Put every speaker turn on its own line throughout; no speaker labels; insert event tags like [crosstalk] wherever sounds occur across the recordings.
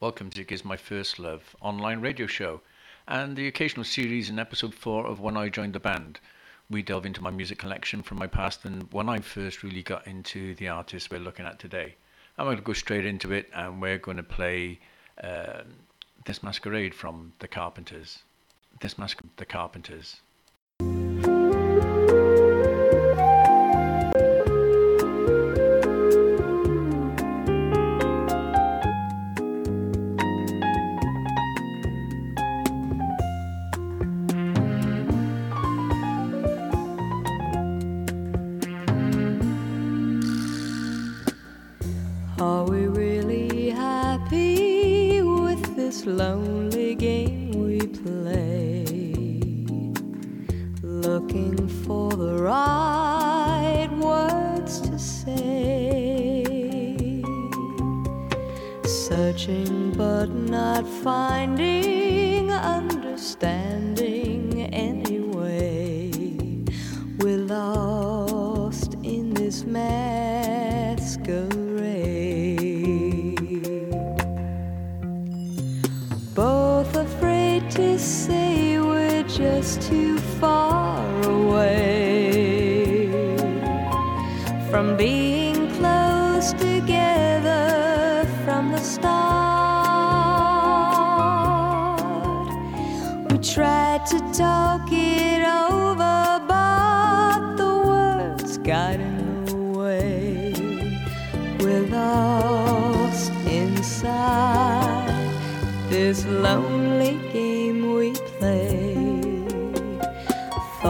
Welcome to Is My First Love online radio show and the occasional series in episode 4 of When I Joined the Band. We delve into my music collection from my past and when I first really got into the artist we're looking at today. I'm going to go straight into it and we're going to play uh, This Masquerade from The Carpenters. This Masquerade, The Carpenters.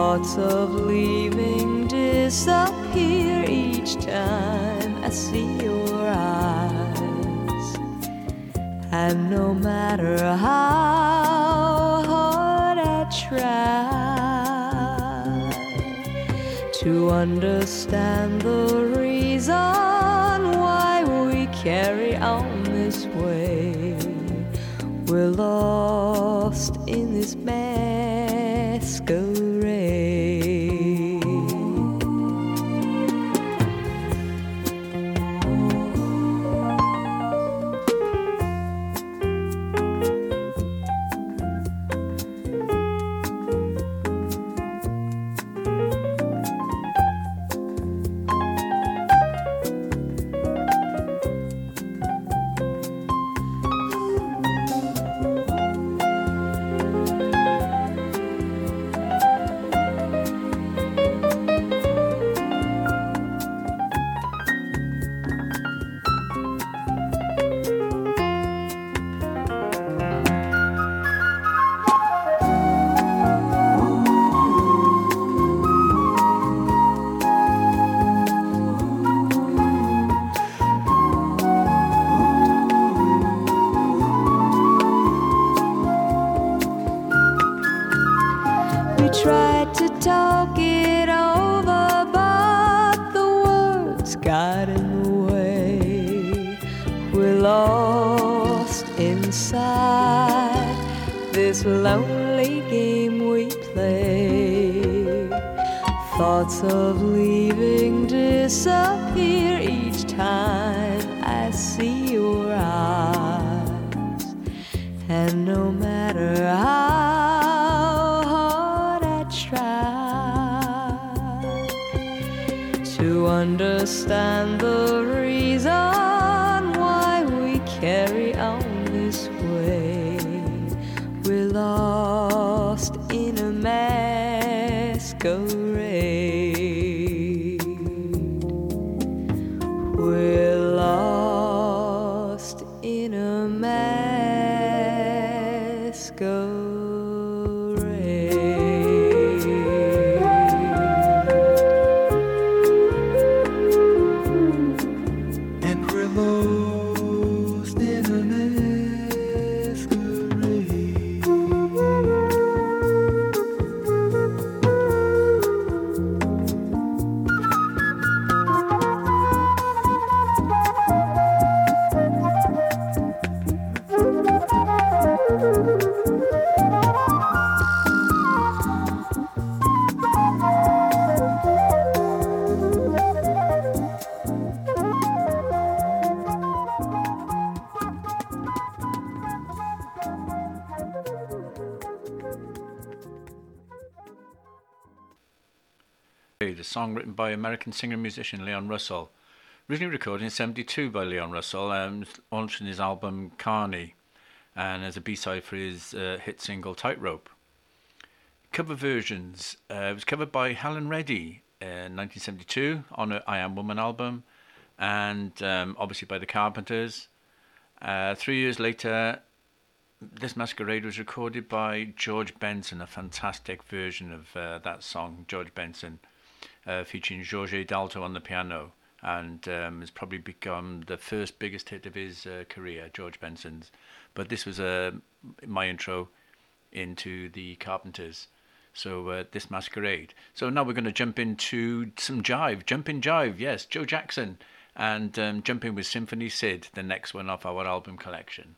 Thoughts of leaving disappear each time I see your eyes. And no matter how hard I try to understand the reason why we carry on this way, we're lost in this to understand the reason why we carry on this way, we're lost in a masquerade.
Song written by American singer and musician Leon Russell. Originally recorded in 72 by Leon Russell, um, launched in his album Carney, and as a B-side for his uh, hit single Tightrope. Cover versions. Uh, it was covered by Helen Reddy in 1972 on her I Am Woman album, and um, obviously by the Carpenters. Uh, three years later, this masquerade was recorded by George Benson, a fantastic version of uh, that song, George Benson, uh, featuring Jorge Dalto on the piano, and um, has probably become the first biggest hit of his uh, career, George Benson's. But this was uh, my intro into the Carpenters. So uh, this masquerade. So now we're going to jump into some jive, jump in jive. Yes, Joe Jackson, and um, jump in with Symphony Sid, the next one off our album collection.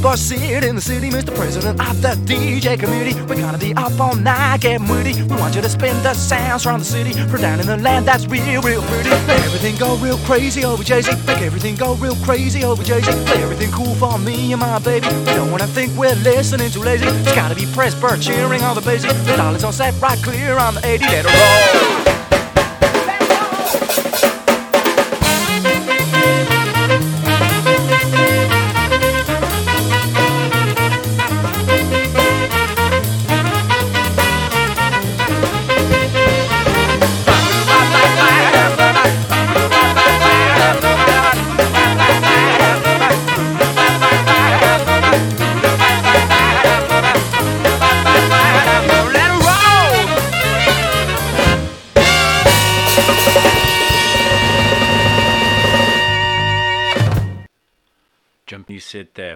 Boss Sid in the city, Mr. President of the DJ committee. We're gonna be up all night, getting witty. We want you to spin the sounds around the city, from down in the land that's real, real pretty. Make everything go real crazy oh, over Jay Z. Make everything go real crazy oh, over Jay Z. Play everything cool for me and my baby. We don't wanna think we're listening too lazy. It's gotta be press bird cheering on the basic. The dollars on set right clear on the 80, let roll.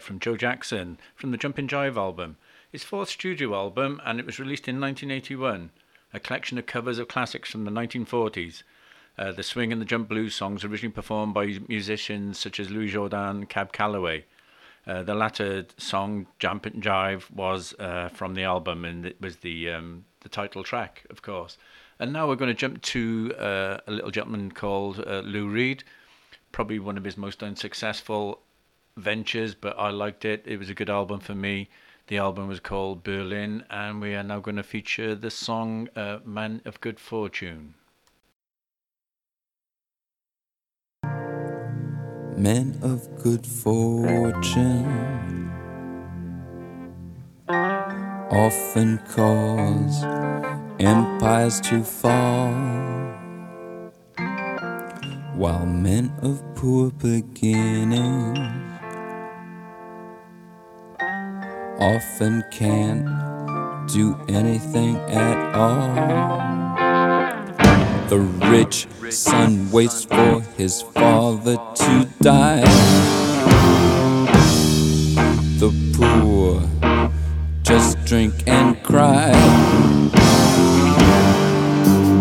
From Joe Jackson from the Jumpin' Jive album, his fourth studio album, and it was released in 1981. A collection of covers of classics from the 1940s. Uh, the swing and the jump blues songs originally performed by musicians such as Louis Jordan, Cab Calloway. Uh, the latter song, Jumpin' Jive, was uh, from the album, and it was the um, the title track, of course. And now we're going to jump to uh, a little gentleman called uh, Lou Reed, probably one of his most unsuccessful ventures, but I liked it. It was a good album for me. The album was called Berlin, and we are now going to feature the song uh, Man of Good Fortune.
Men of good fortune often cause empires to fall, while men of poor beginnings often can't do anything at all. The rich son waits for his father to die. The poor just drink and cry.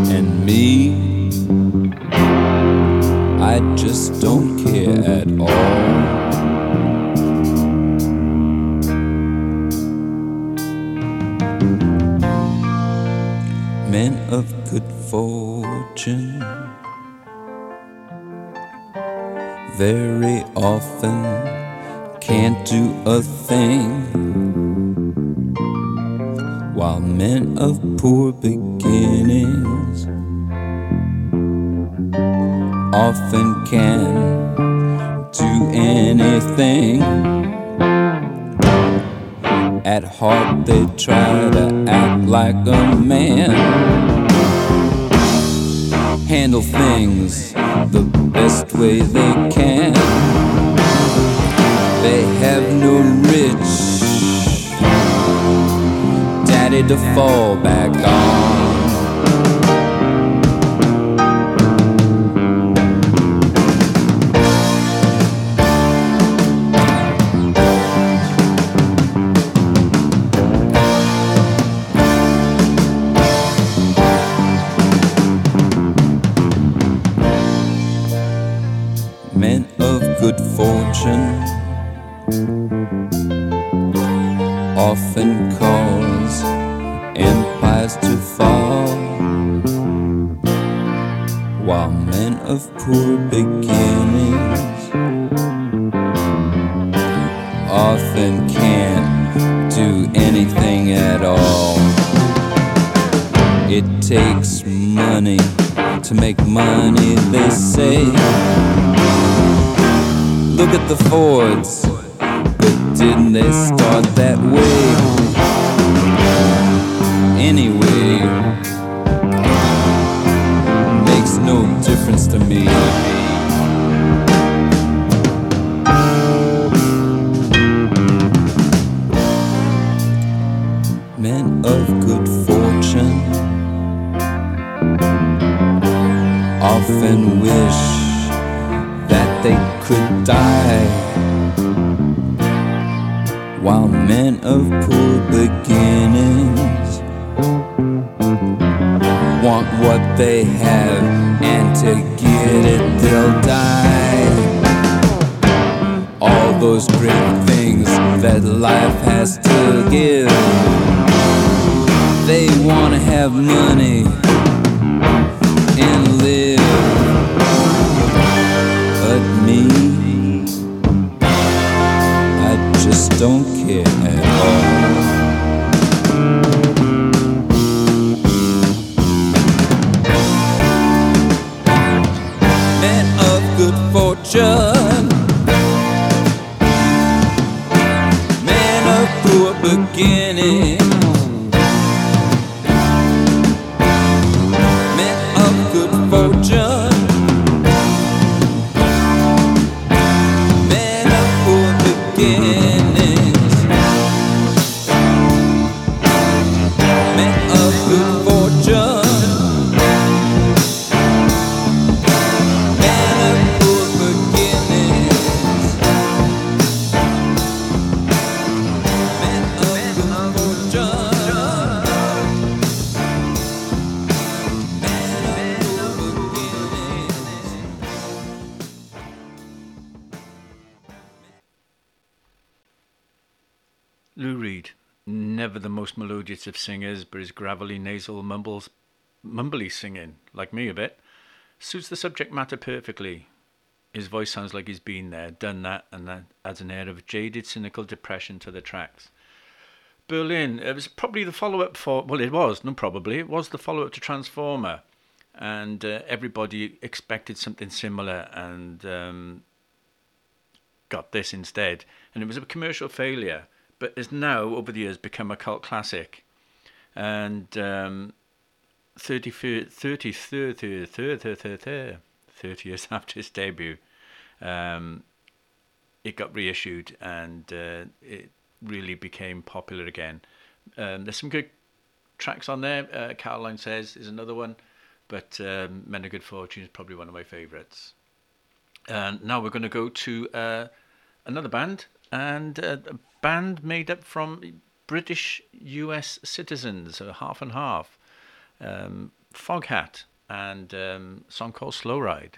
And me, I just don't care at all. Of good fortune very often can't do a thing, while men of poor beginnings often can do anything. At heart, they try to act like a man, handle things the best way they can. They have no rich daddy to fall back on. Look at the Fords, but didn't they start that way? Anyway, makes no difference to me. Men of good fortune often wish they could die, while men of poor beginnings want what they have, and to get it, they'll die. All those great things that life has to give, they want to have money
Lou Reed, never the most melodious of singers, but his gravelly nasal mumbles, mumbly singing, like me a bit, suits the subject matter perfectly. His voice sounds like he's been there, done that, and that adds an air of jaded, cynical depression to the tracks. Berlin, it was probably the follow up for, well, it was, no, probably, it was the follow up to Transformer. And uh, everybody expected something similar and um, got this instead. And it was a commercial failure, but has now, over the years, become a cult classic. And um, 30, 30, 30, 30, 30, 30, 30 years [laughs] after its debut, um, it got reissued and uh, it really became popular again. Um, there's some good tracks on there. Uh, Caroline Says is another one, but um, Men of Good Fortune is probably one of my favourites. And now we're going to go to uh, another band, and uh, band made up from British US citizens, so half and half. Um, Foghat and um, song called Slow Ride.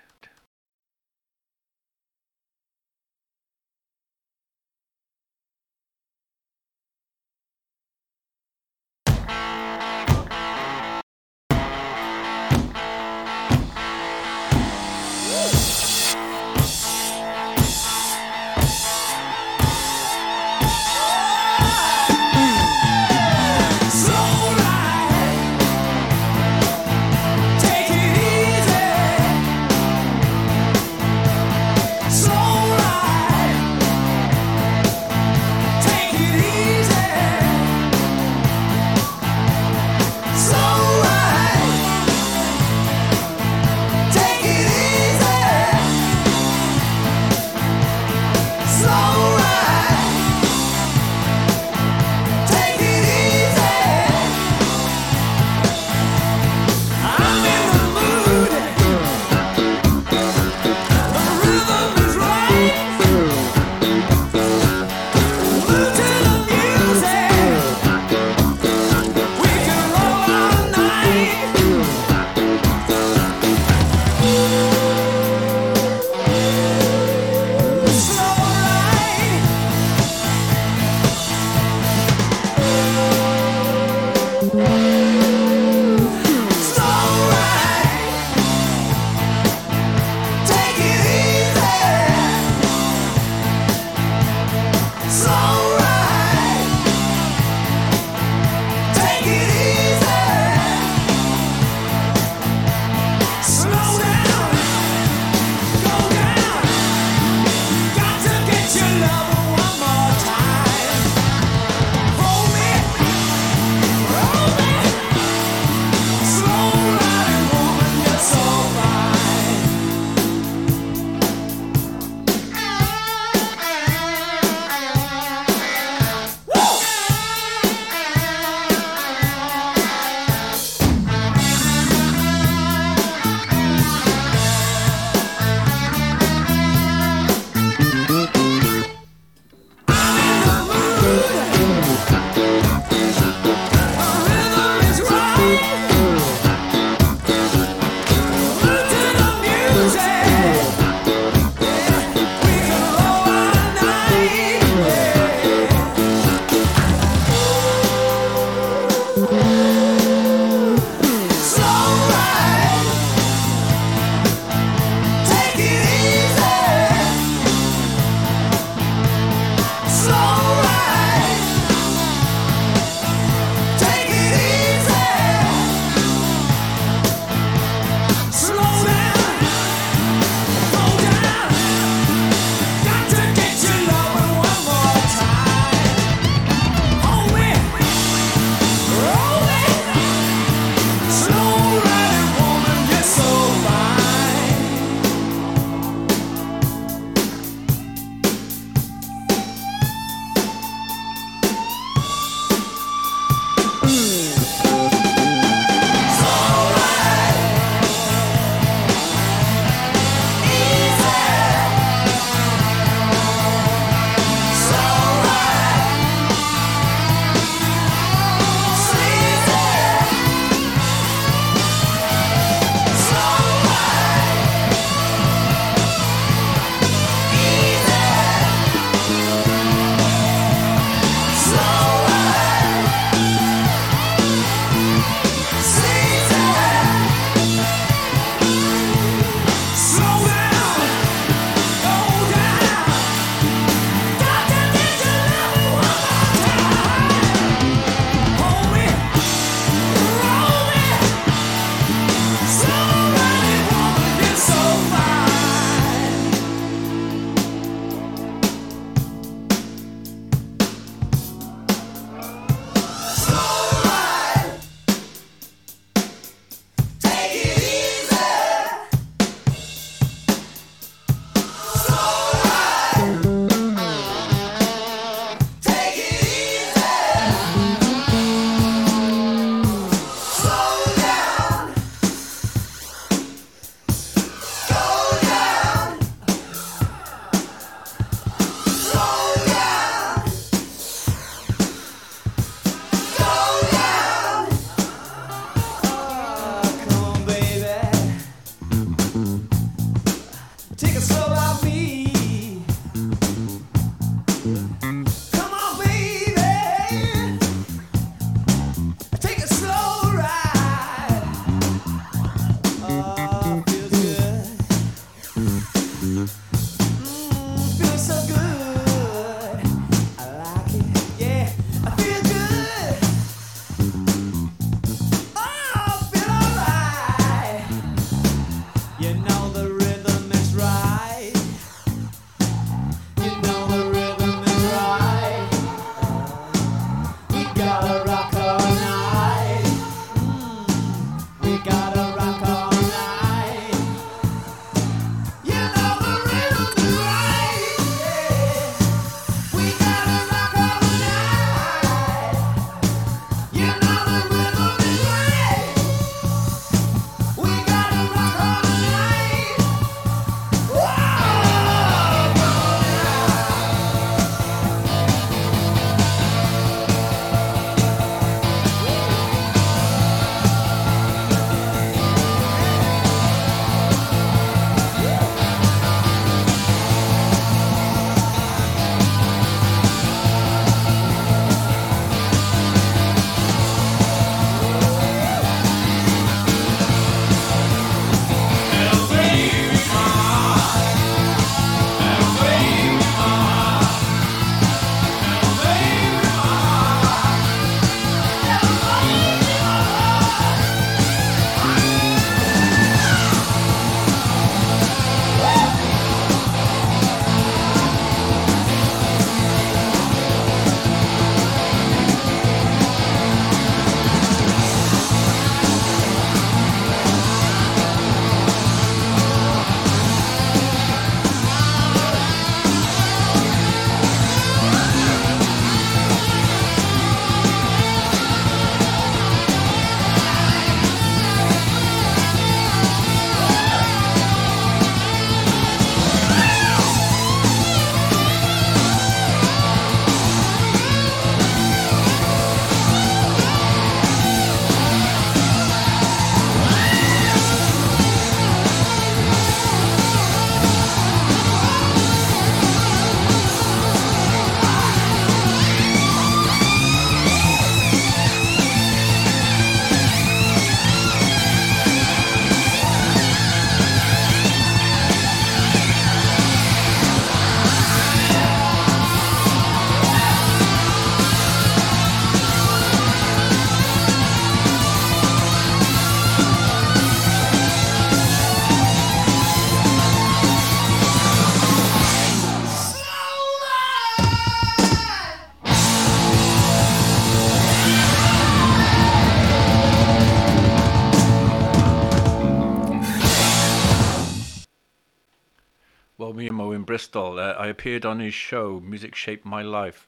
Appeared on his show, Music Shaped My Life.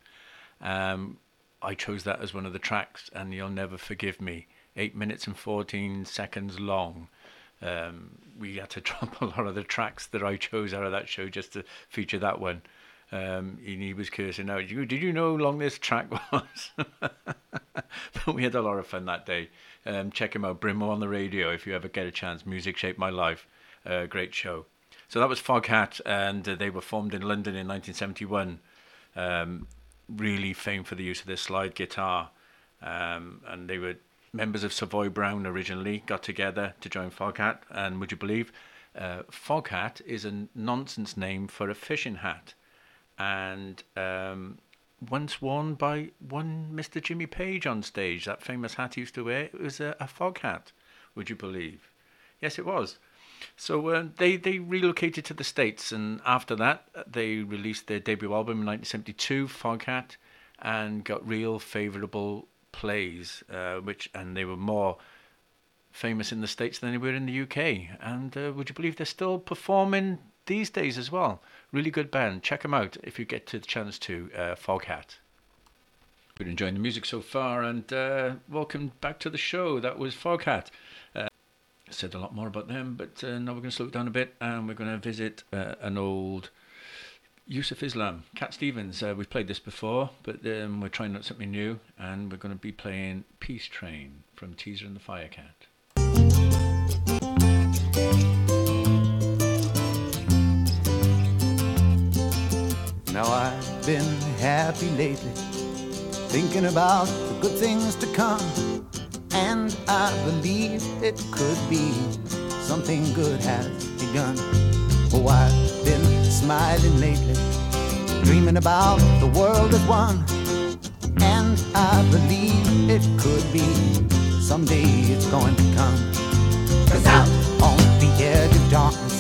Um, I chose that as one of the tracks, and You'll Never Forgive Me. Eight minutes and 14 seconds long. Um, we had to [laughs] drop a lot of the tracks that I chose out of that show just to feature that one. Um, and he was cursing out, did you know how long this track [laughs] was? [laughs] but we had a lot of fun that day. Um, check him out, Brimo on the radio, if you ever get a chance. Music Shaped My Life. Uh, great show. So that was Foghat, and uh, they were formed in London in 1971. Um, really famed for the use of their slide guitar, um, and they were members of Savoy Brown originally. Got together to join Foghat, and would you believe, uh, Foghat is a nonsense name for a fishing hat, and um, once worn by one Mr. Jimmy Page on stage. That famous hat he used to wear. It was a, a fog hat. Would you believe? Yes, it was. So uh, they they relocated to the states, and after that uh, they released their debut album in 1972, Foghat, and got real favourable plays, uh, which and they were more famous in the states than they were in the UK. And uh, would you believe they're still performing these days as well? Really good band. Check them out if you get to the chance to. Uh, Foghat. Been enjoying the music so far, and uh, welcome back to the show. That was Foghat said a lot more about them, but uh, now we're going to slow it down a bit and we're going to visit uh, an old Yusuf Islam, Cat Stevens. Uh, we've played this before, but um, we're trying out something new and we're going to be playing Peace Train from Teaser and the Firecat.
Now I've been happy lately, thinking about the good things to come. And I believe it could be something good has begun. Oh, I've been smiling lately, dreaming about the world as one. And I believe it could be someday it's going to come. Cause out on the edge of darkness,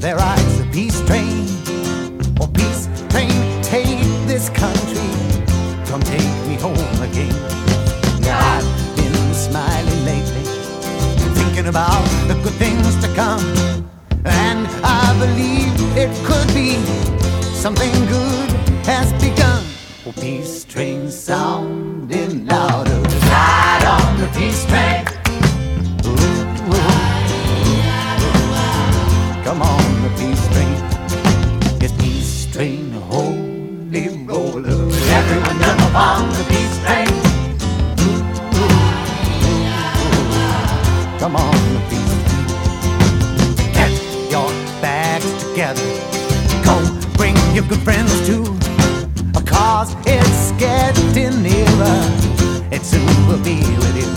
there rides a peace train. Oh, peace train, take this country, come take me home again. God thinking about the good things to come. And I believe it could be something good has begun. Oh, peace train sounding louder. Ride on the peace train. Your good friends too. Cause it's getting nearer. It soon will be with you.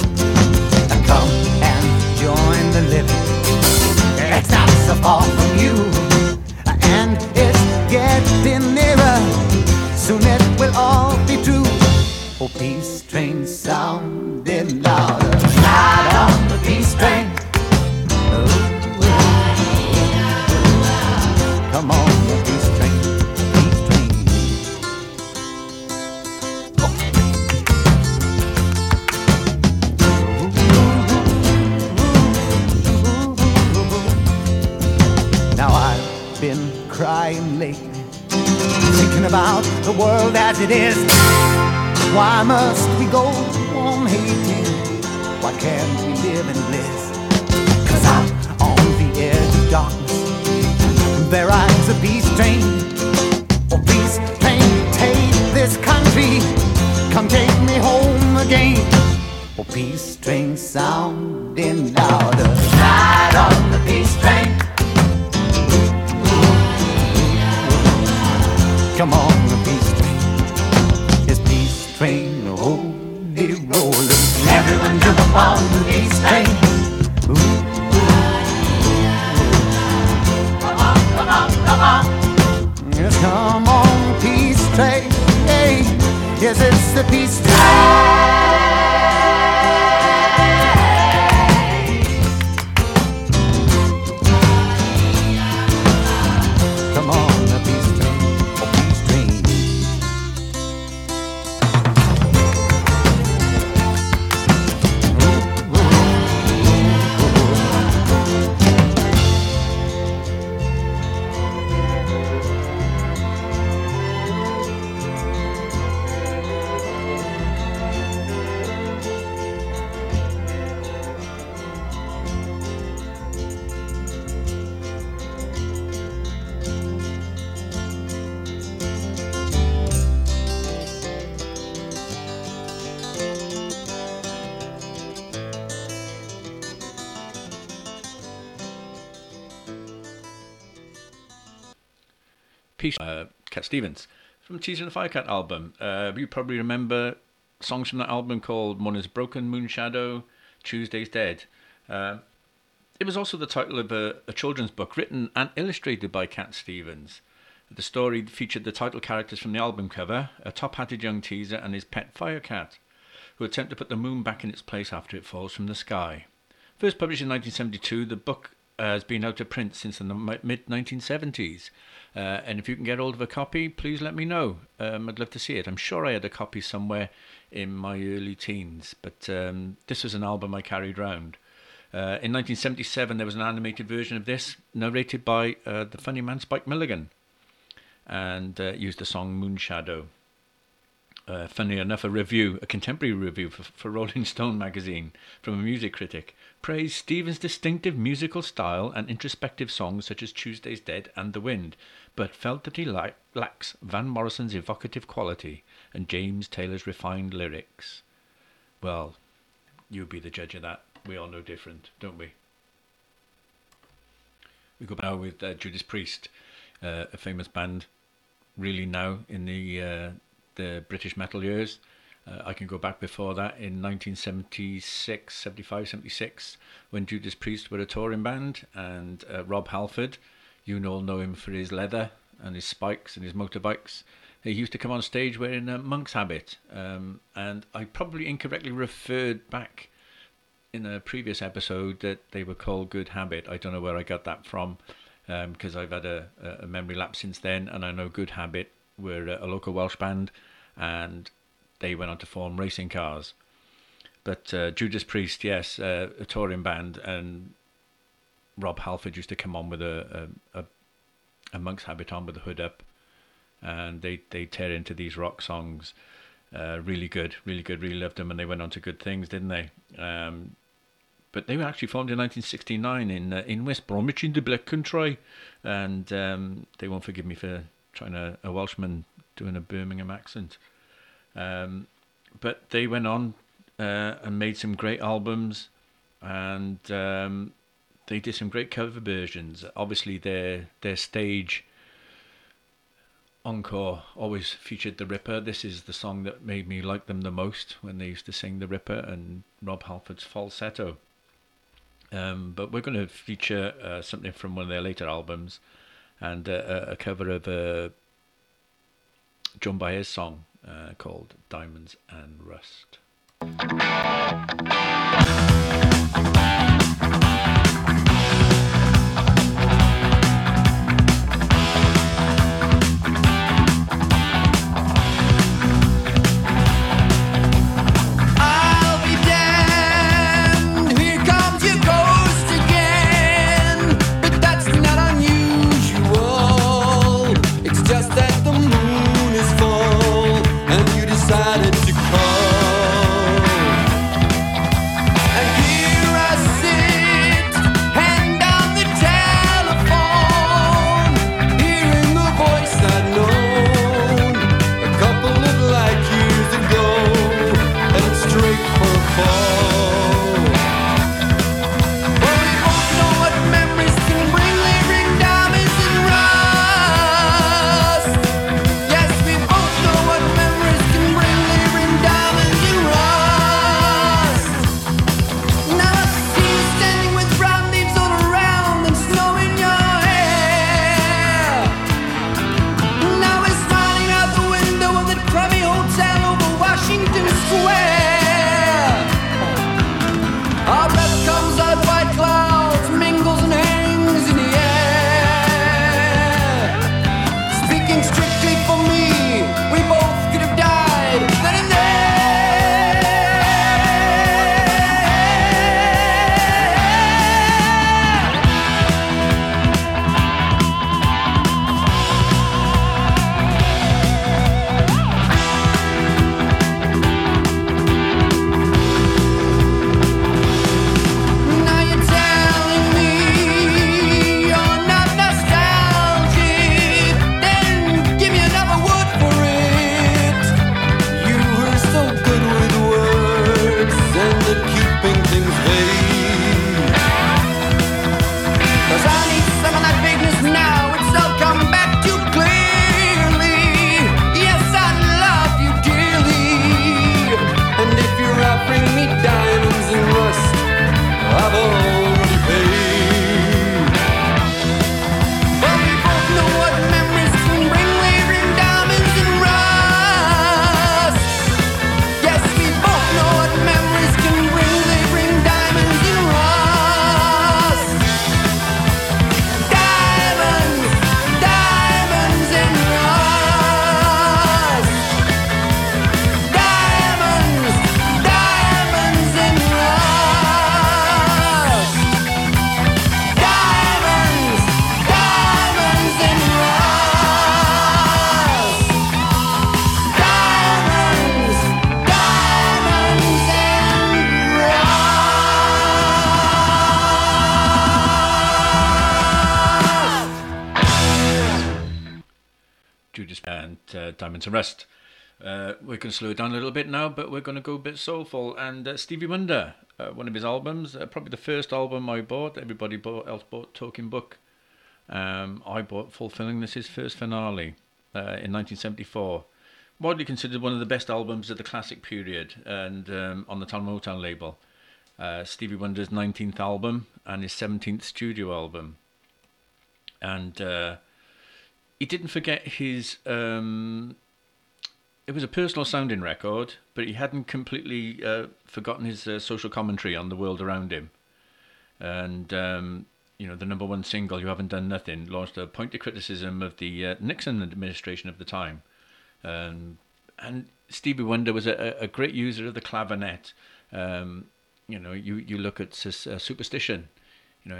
Come and join the living. It's not so far from Yes, come on, peace train. Yes, it's the peace train.
Stevens from Teaser and the Firecat album. Uh, you probably remember songs from that album called Morning's Broken, Moon Shadow, Tuesday's Dead. Uh, it was also the title of a, a, children's book written and illustrated by Cat Stevens. The story featured the title characters from the album cover, a top hatted young teaser and his pet firecat, who attempt to put the moon back in its place after it falls from the sky. First published in 1972, the book has been out of print since the mid 1970s. Uh, and if you can get hold of a copy, please let me know. Um, I'd love to see it. I'm sure I had a copy somewhere in my early teens, but um, this was an album I carried around. Uh, in 1977, there was an animated version of this, narrated by uh, the funny man Spike Milligan, and uh, used the song Moonshadow. Uh, funny enough, a review, a contemporary review for, for, Rolling Stone magazine from a music critic, praised Stevens' distinctive musical style and introspective songs such as Tuesday's Dead and The Wind, but felt that he la- lacks Van Morrison's evocative quality and James Taylor's refined lyrics. Well, you be the judge of that we all know different, don't we? We go now with uh, Judas Priest, uh, a famous band, really now in the uh, the British metal years. Uh, I can go back before that in 1976, 75, 76, when Judas Priest were a touring band, and uh, Rob Halford, you all know him for his leather and his spikes and his motorbikes. He used to come on stage wearing a monk's habit, um, and I probably incorrectly referred back in a previous episode that they were called Good Habit. I don't know where I got that from because um, I've had a, a, memory lapse since then, and I know Good Habit were a, a local Welsh band, and they went on to form racing cars. But uh, Judas Priest, yes, uh, a touring band, and Rob Halford used to come on with a a, a monk's habit on with the hood up, and they they tear into these rock songs. Uh, really good, really good, really loved them, and they went on to good things, didn't they? Um, but they were actually formed in 1969 in uh, in West Bromwich in the Black Country, and um, they won't forgive me for trying a, a Welshman doing a Birmingham accent. Um, but they went on uh, and made some great albums, and um, they did some great cover versions. Obviously, their their stage encore always featured the Ripper. This is the song that made me like them the most when they used to sing the Ripper and Rob Halford's falsetto. Um, but we're going to feature uh, something from one of their later albums and uh, a cover of a uh, Joan Baez song uh, called Diamonds and Rust. Slow it down a little bit now, but we're going to go a bit soulful. And uh, Stevie Wonder, uh, one of his albums, uh, probably the first album I bought. Everybody bought, else bought Talking Book. Um, I bought Fulfillingness' First Finale uh, in 1974. Widely considered one of the best albums of the classic period, and um, on the Tamla Motown label. Uh, Stevie Wonder's 19th album and his 17th studio album. And uh, he didn't forget his. Um, it was a personal sounding record, but he hadn't completely uh, forgotten his uh, social commentary on the world around him. And um, you know, the number one single, "You Haven't Done Nothing," launched a pointed criticism of the uh, Nixon administration of the time. Um, and Stevie Wonder was a, a great user of the clavinet. Um, you know, you, you look at uh, Superstition, you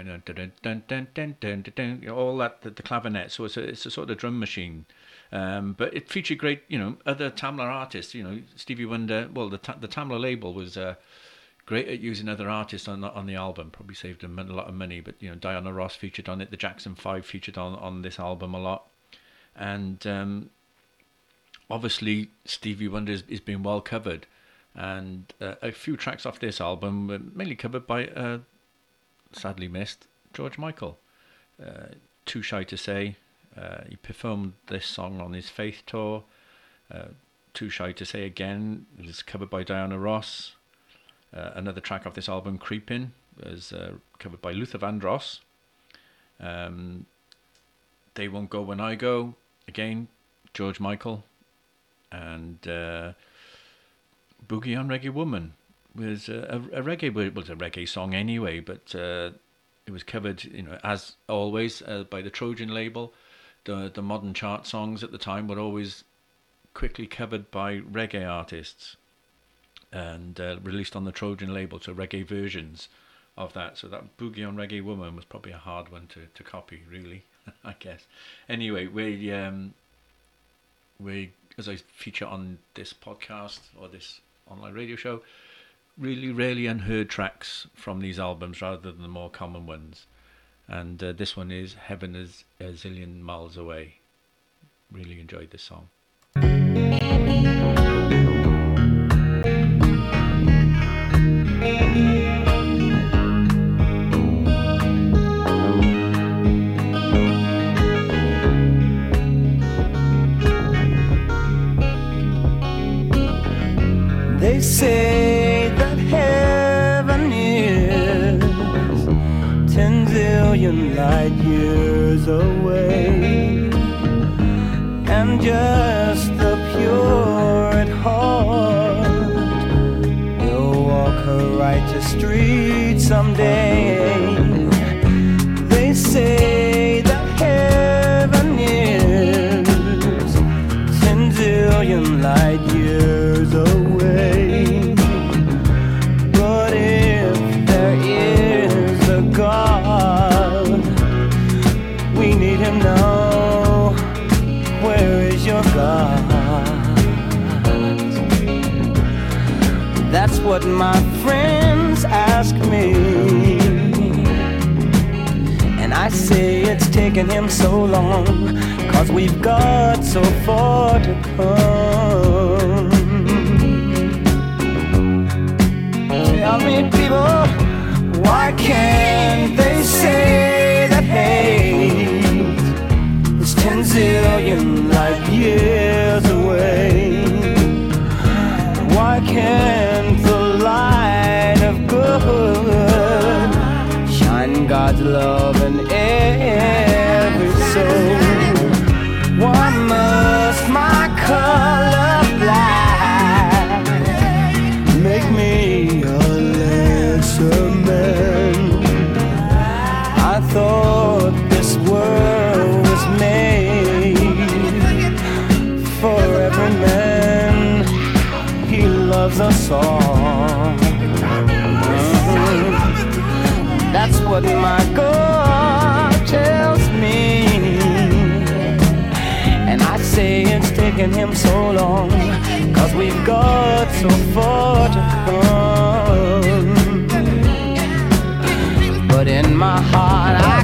know, all that, the, the clavinet. So it's a, it's a sort of drum machine. Um, but it featured great, you know, other Tamla artists. You know, Stevie Wonder. Well, the the Tamla label was uh, great at using other artists on the, on the album. Probably saved them a lot of money. But you know, Diana Ross featured on it. The Jackson Five featured on on this album a lot, and um, obviously Stevie Wonder is, is being well covered. And uh, a few tracks off this album were mainly covered by uh, sadly missed George Michael. Uh, Too Shy to Say. Uh, he performed this song on his Faith tour. Uh, Too Shy to Say again was covered by Diana Ross. Uh, another track of this album, Creeping, was uh, covered by Luther Vandross. Um, they Won't Go When I Go, again, George Michael. And Boogie on Reggae Woman was a, a, reggae was a reggae song anyway, but uh, it was covered, you know, as always uh, by the Trojan label. The the modern chart songs at the time were always quickly covered by reggae artists and uh, released on the Trojan label, so reggae versions of that. So that Boogie on Reggae Woman was probably a hard one to, to copy, really, [laughs] I guess. Anyway, we um, we as I feature on this podcast or this online radio show, really rarely unheard tracks from these albums rather than the more common ones. And uh, this one is Heaven is a Zillion Miles Away. Really enjoyed this song.
Away, and just the pure at heart will walk a righteous street someday. What my friends ask me. And I say it's taken him so long, cause we've got so far to come. Tell me, people, why can't they say that hate is ten zillion light years away? Why can't good shine God's love in every what my God tells me. And I say it's taken him so long, cause we've got so far to come. But in my heart, I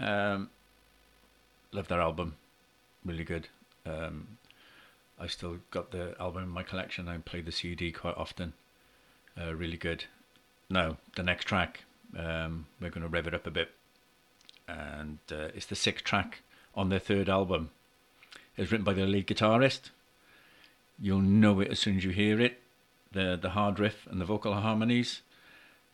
Um, love that album. Really good. Um, I still got the album in my collection. I play the CD quite often. Uh, really good. Now, the next track, um, we're going to rev it up a bit. And uh, it's the sixth track on their third album. It's written by the lead guitarist. You'll know it as soon as you hear it. The the hard riff and the vocal harmonies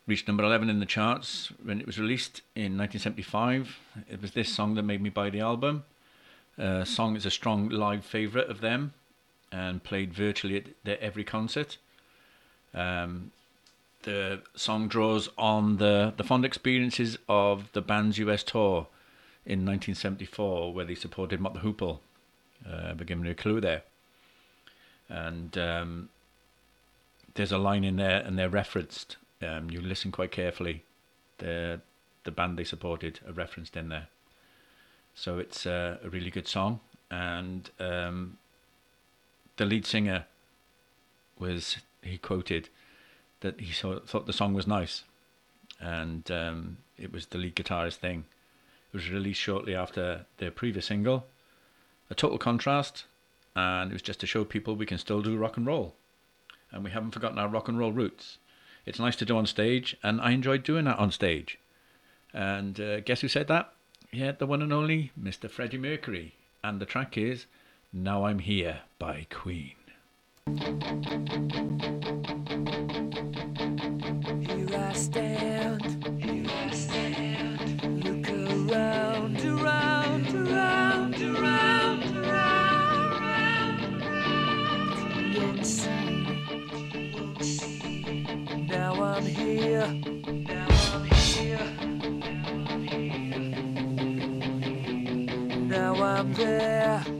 reached number 11 in the charts when it was released in 1975. It was this song that made me buy the album. Uh, song is a strong live favourite of them and played virtually at their every concert. Um, the song draws on the, the fond experiences of the band's US tour in 1974, where they supported Mott the Hoople. Uh, we're giving you a clue there. And um, there's a line in there, and they're referenced. Um, you listen quite carefully. The the band they supported are referenced in there. So it's uh, a really good song, and um, the lead singer was he quoted that he saw, thought the song was nice, and um, it was the lead guitarist thing. It was released shortly after their previous single, a total contrast, and it was just to show people we can still do rock and roll, and we haven't forgotten our rock and roll roots. It's nice to do on stage, and I enjoyed doing that on stage. And uh, guess who said that? Yeah, the one and only Mr. Freddie Mercury. And the track is Now I'm Here by Queen.
I'm there.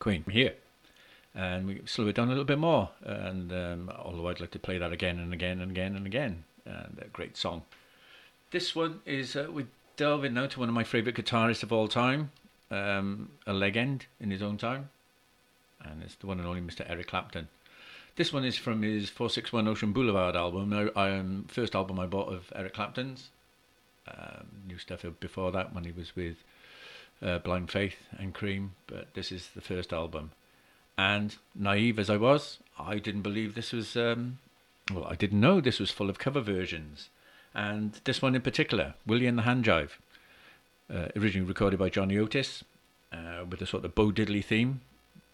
Queen here. And we slow it down a little bit more. And um, although I'd like to play that again and again and again and again. And a great song. This one is uh, we delve in now to one of my favourite guitarists of all time, um, a legend in his own time, and it's the one and only Mr. Eric Clapton. This one is from his 461 Ocean Boulevard album, uh, um, first album I bought of Eric Clapton's. Um, new stuff before that when he was with uh, Blind Faith and Cream, but this is the first album. And naive as I was, I didn't believe this was, um, well, I didn't know this was full of cover versions. And this one in particular, Willie and the Hand Jive, uh, originally recorded by Johnny Otis, uh, with a sort of Bo Diddley theme,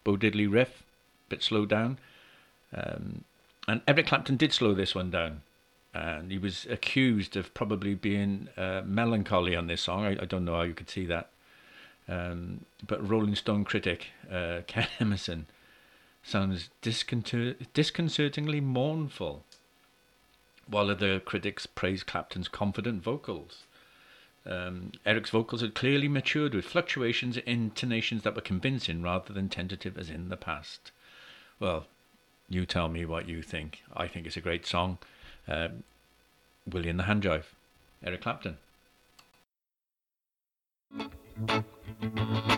Bo Diddley riff, bit slowed down. Um, and Eric Clapton did slow this one down. And he was accused of probably being uh, melancholy on this song. I, I don't know how you could see that. Um, but Rolling Stone critic uh, [laughs] Ken Emerson sounds disconcer- disconcertingly mournful, while other critics praise Clapton's confident vocals. Um, Eric's vocals had clearly matured with fluctuations in intonations that were convincing rather than tentative as in the past. Well, you tell me what you think. I think it's a great song. Um, Willie and the Eric Clapton.
I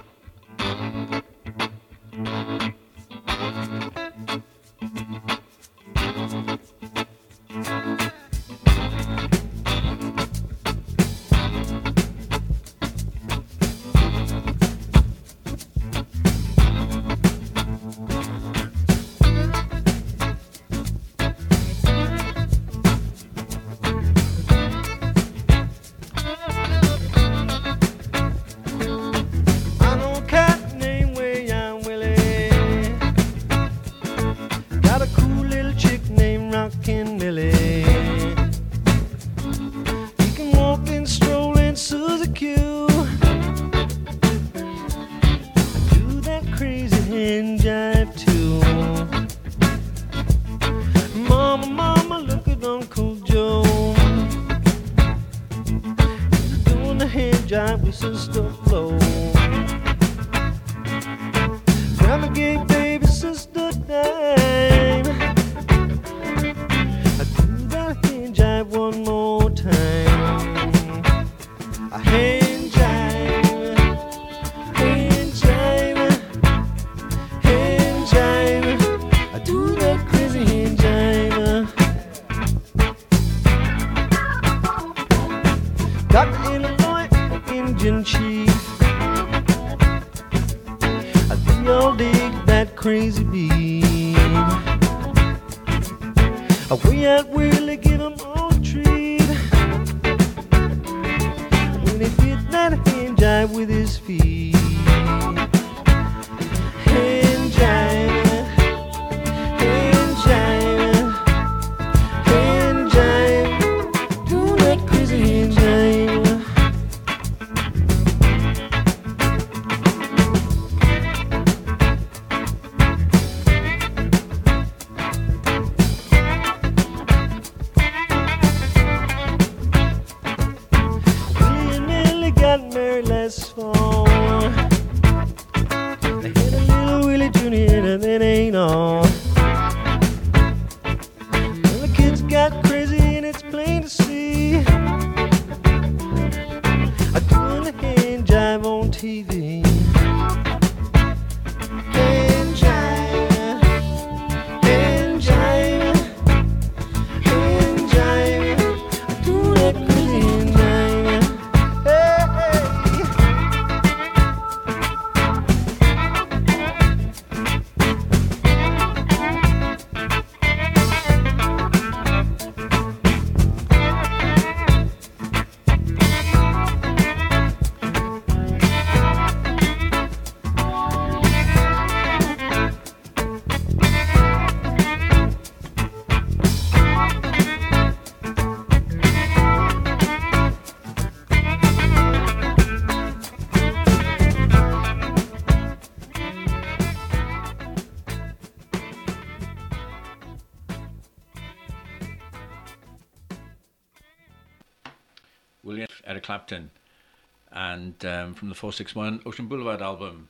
from the 461 Ocean Boulevard album.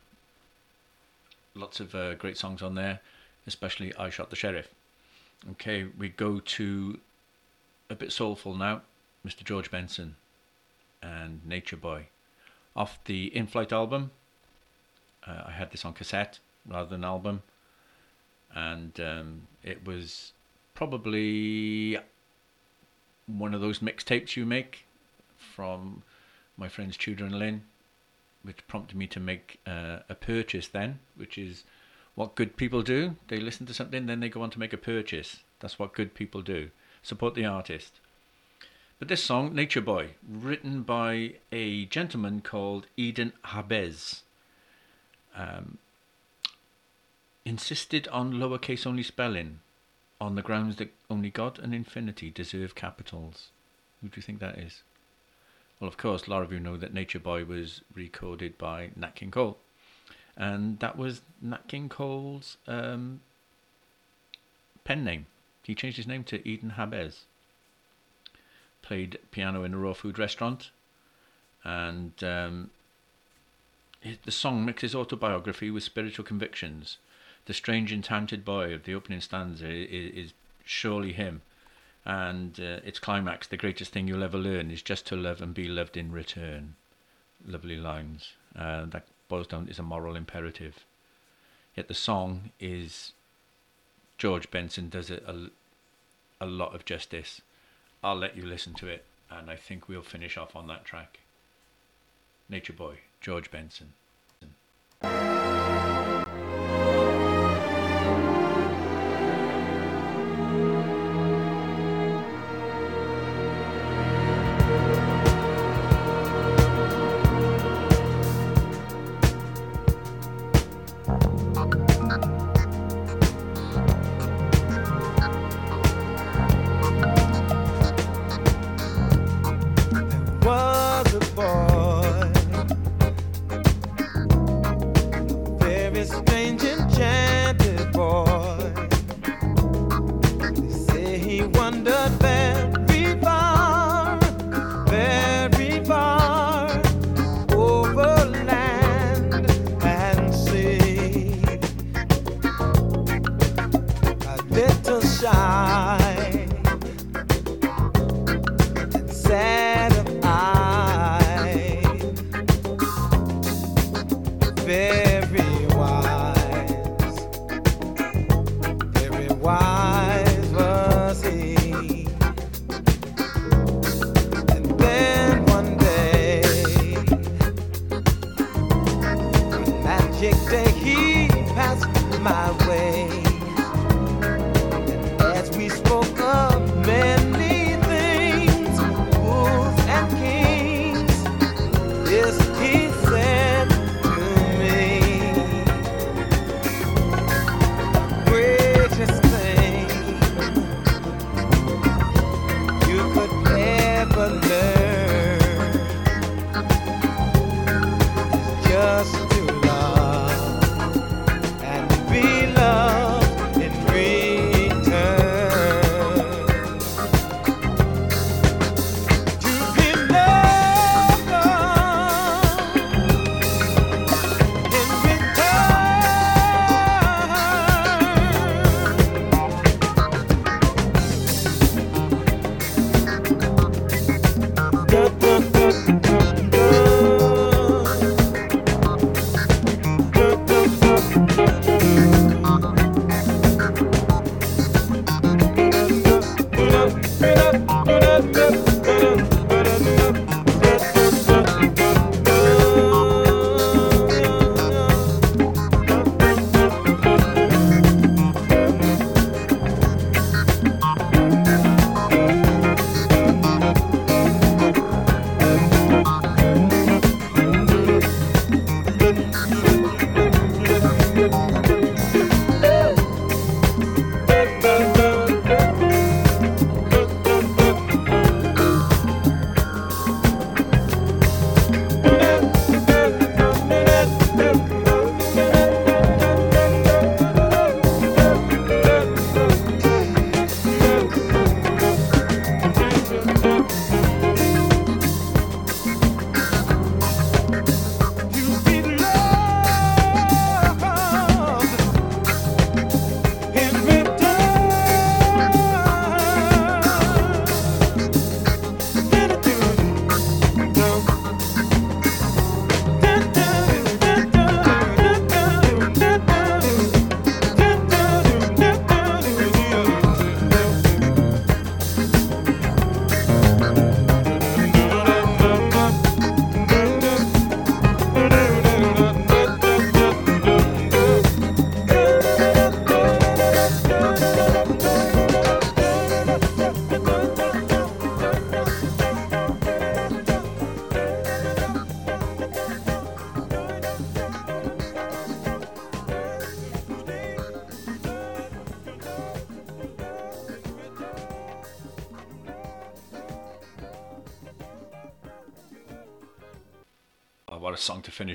Lots of uh, great songs on there, especially I Shot the Sheriff. Okay, we go to a bit soulful now, Mr. George Benson and Nature Boy. Off the In Flight album, uh, I had this on cassette rather than album, and um, it was probably one of those mixtapes you make from my friends Tudor and Lynn, which prompted me to make uh, a purchase then, which is what good people do. They listen to something, then they go on to make a purchase. That's what good people do. Support the artist. But this song, Nature Boy, written by a gentleman called Eden Ahbez, um, insisted on lowercase only spelling on the grounds that only God and infinity deserve capitals. Who do you think that is? Well, of course, a lot of you know that Nature Boy was recorded by Nat King Cole. And that was Nat King Cole's um, pen name. He changed his name to Eden Ahbez. Played piano in a raw food restaurant. And um, the song mixes autobiography with spiritual convictions. The strange enchanted boy of the opening stanza is, is surely him. And uh, its climax, the greatest thing you'll ever learn is just to love and be loved in return. Lovely lines. Uh, that boils down is a moral imperative. Yet the song is George Benson does it a, a lot of justice. I'll let you listen to it, and I think we'll finish off on that track. Nature Boy, George Benson. baby.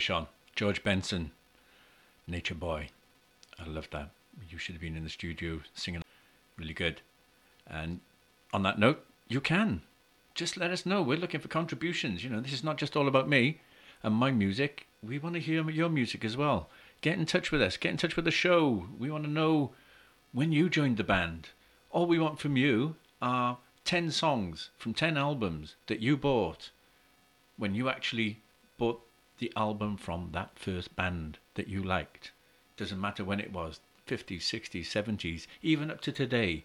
Finish on. George Benson, Nature Boy. I love that. You should have been in the studio singing. Really good. And on that note, you can. Just let us know. We're looking for contributions. You know, this is not just all about me and my music. We want to hear your music as well. Get in touch with us. Get in touch with the show. We want to know when you joined the band. All we want from you are 10 songs from 10 albums that you bought when you actually bought the album from that first band that you liked. Doesn't matter when it was 50s, 60s, 70s, even up to today.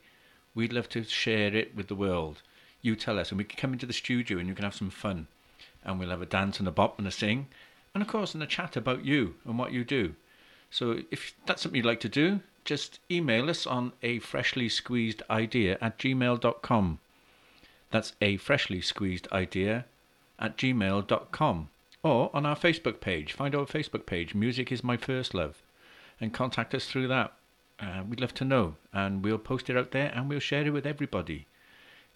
We'd love to share it with the world. You tell us, and we can come into the studio and you can have some fun. And we'll have a dance and a bop and a sing, and of course, and a chat about you and what you do. So if that's something you'd like to do, just email us on a freshly squeezed idea at gmail.com. That's a freshly squeezed idea at gmail.com. Or on our Facebook page. Find our Facebook page, Music is My First Love, and contact us through that. Uh, we'd love to know, and we'll post it out there and we'll share it with everybody.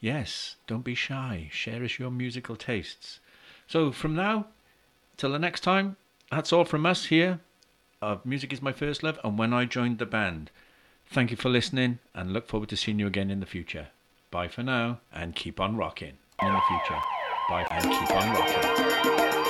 Yes, don't be shy. Share us your musical tastes. So from now till the next time, that's all from us here of Music is My First Love and When I Joined the Band. Thank you for listening and look forward to seeing you again in the future. Bye for now and keep on rocking in the future. Bye and keep on rocking.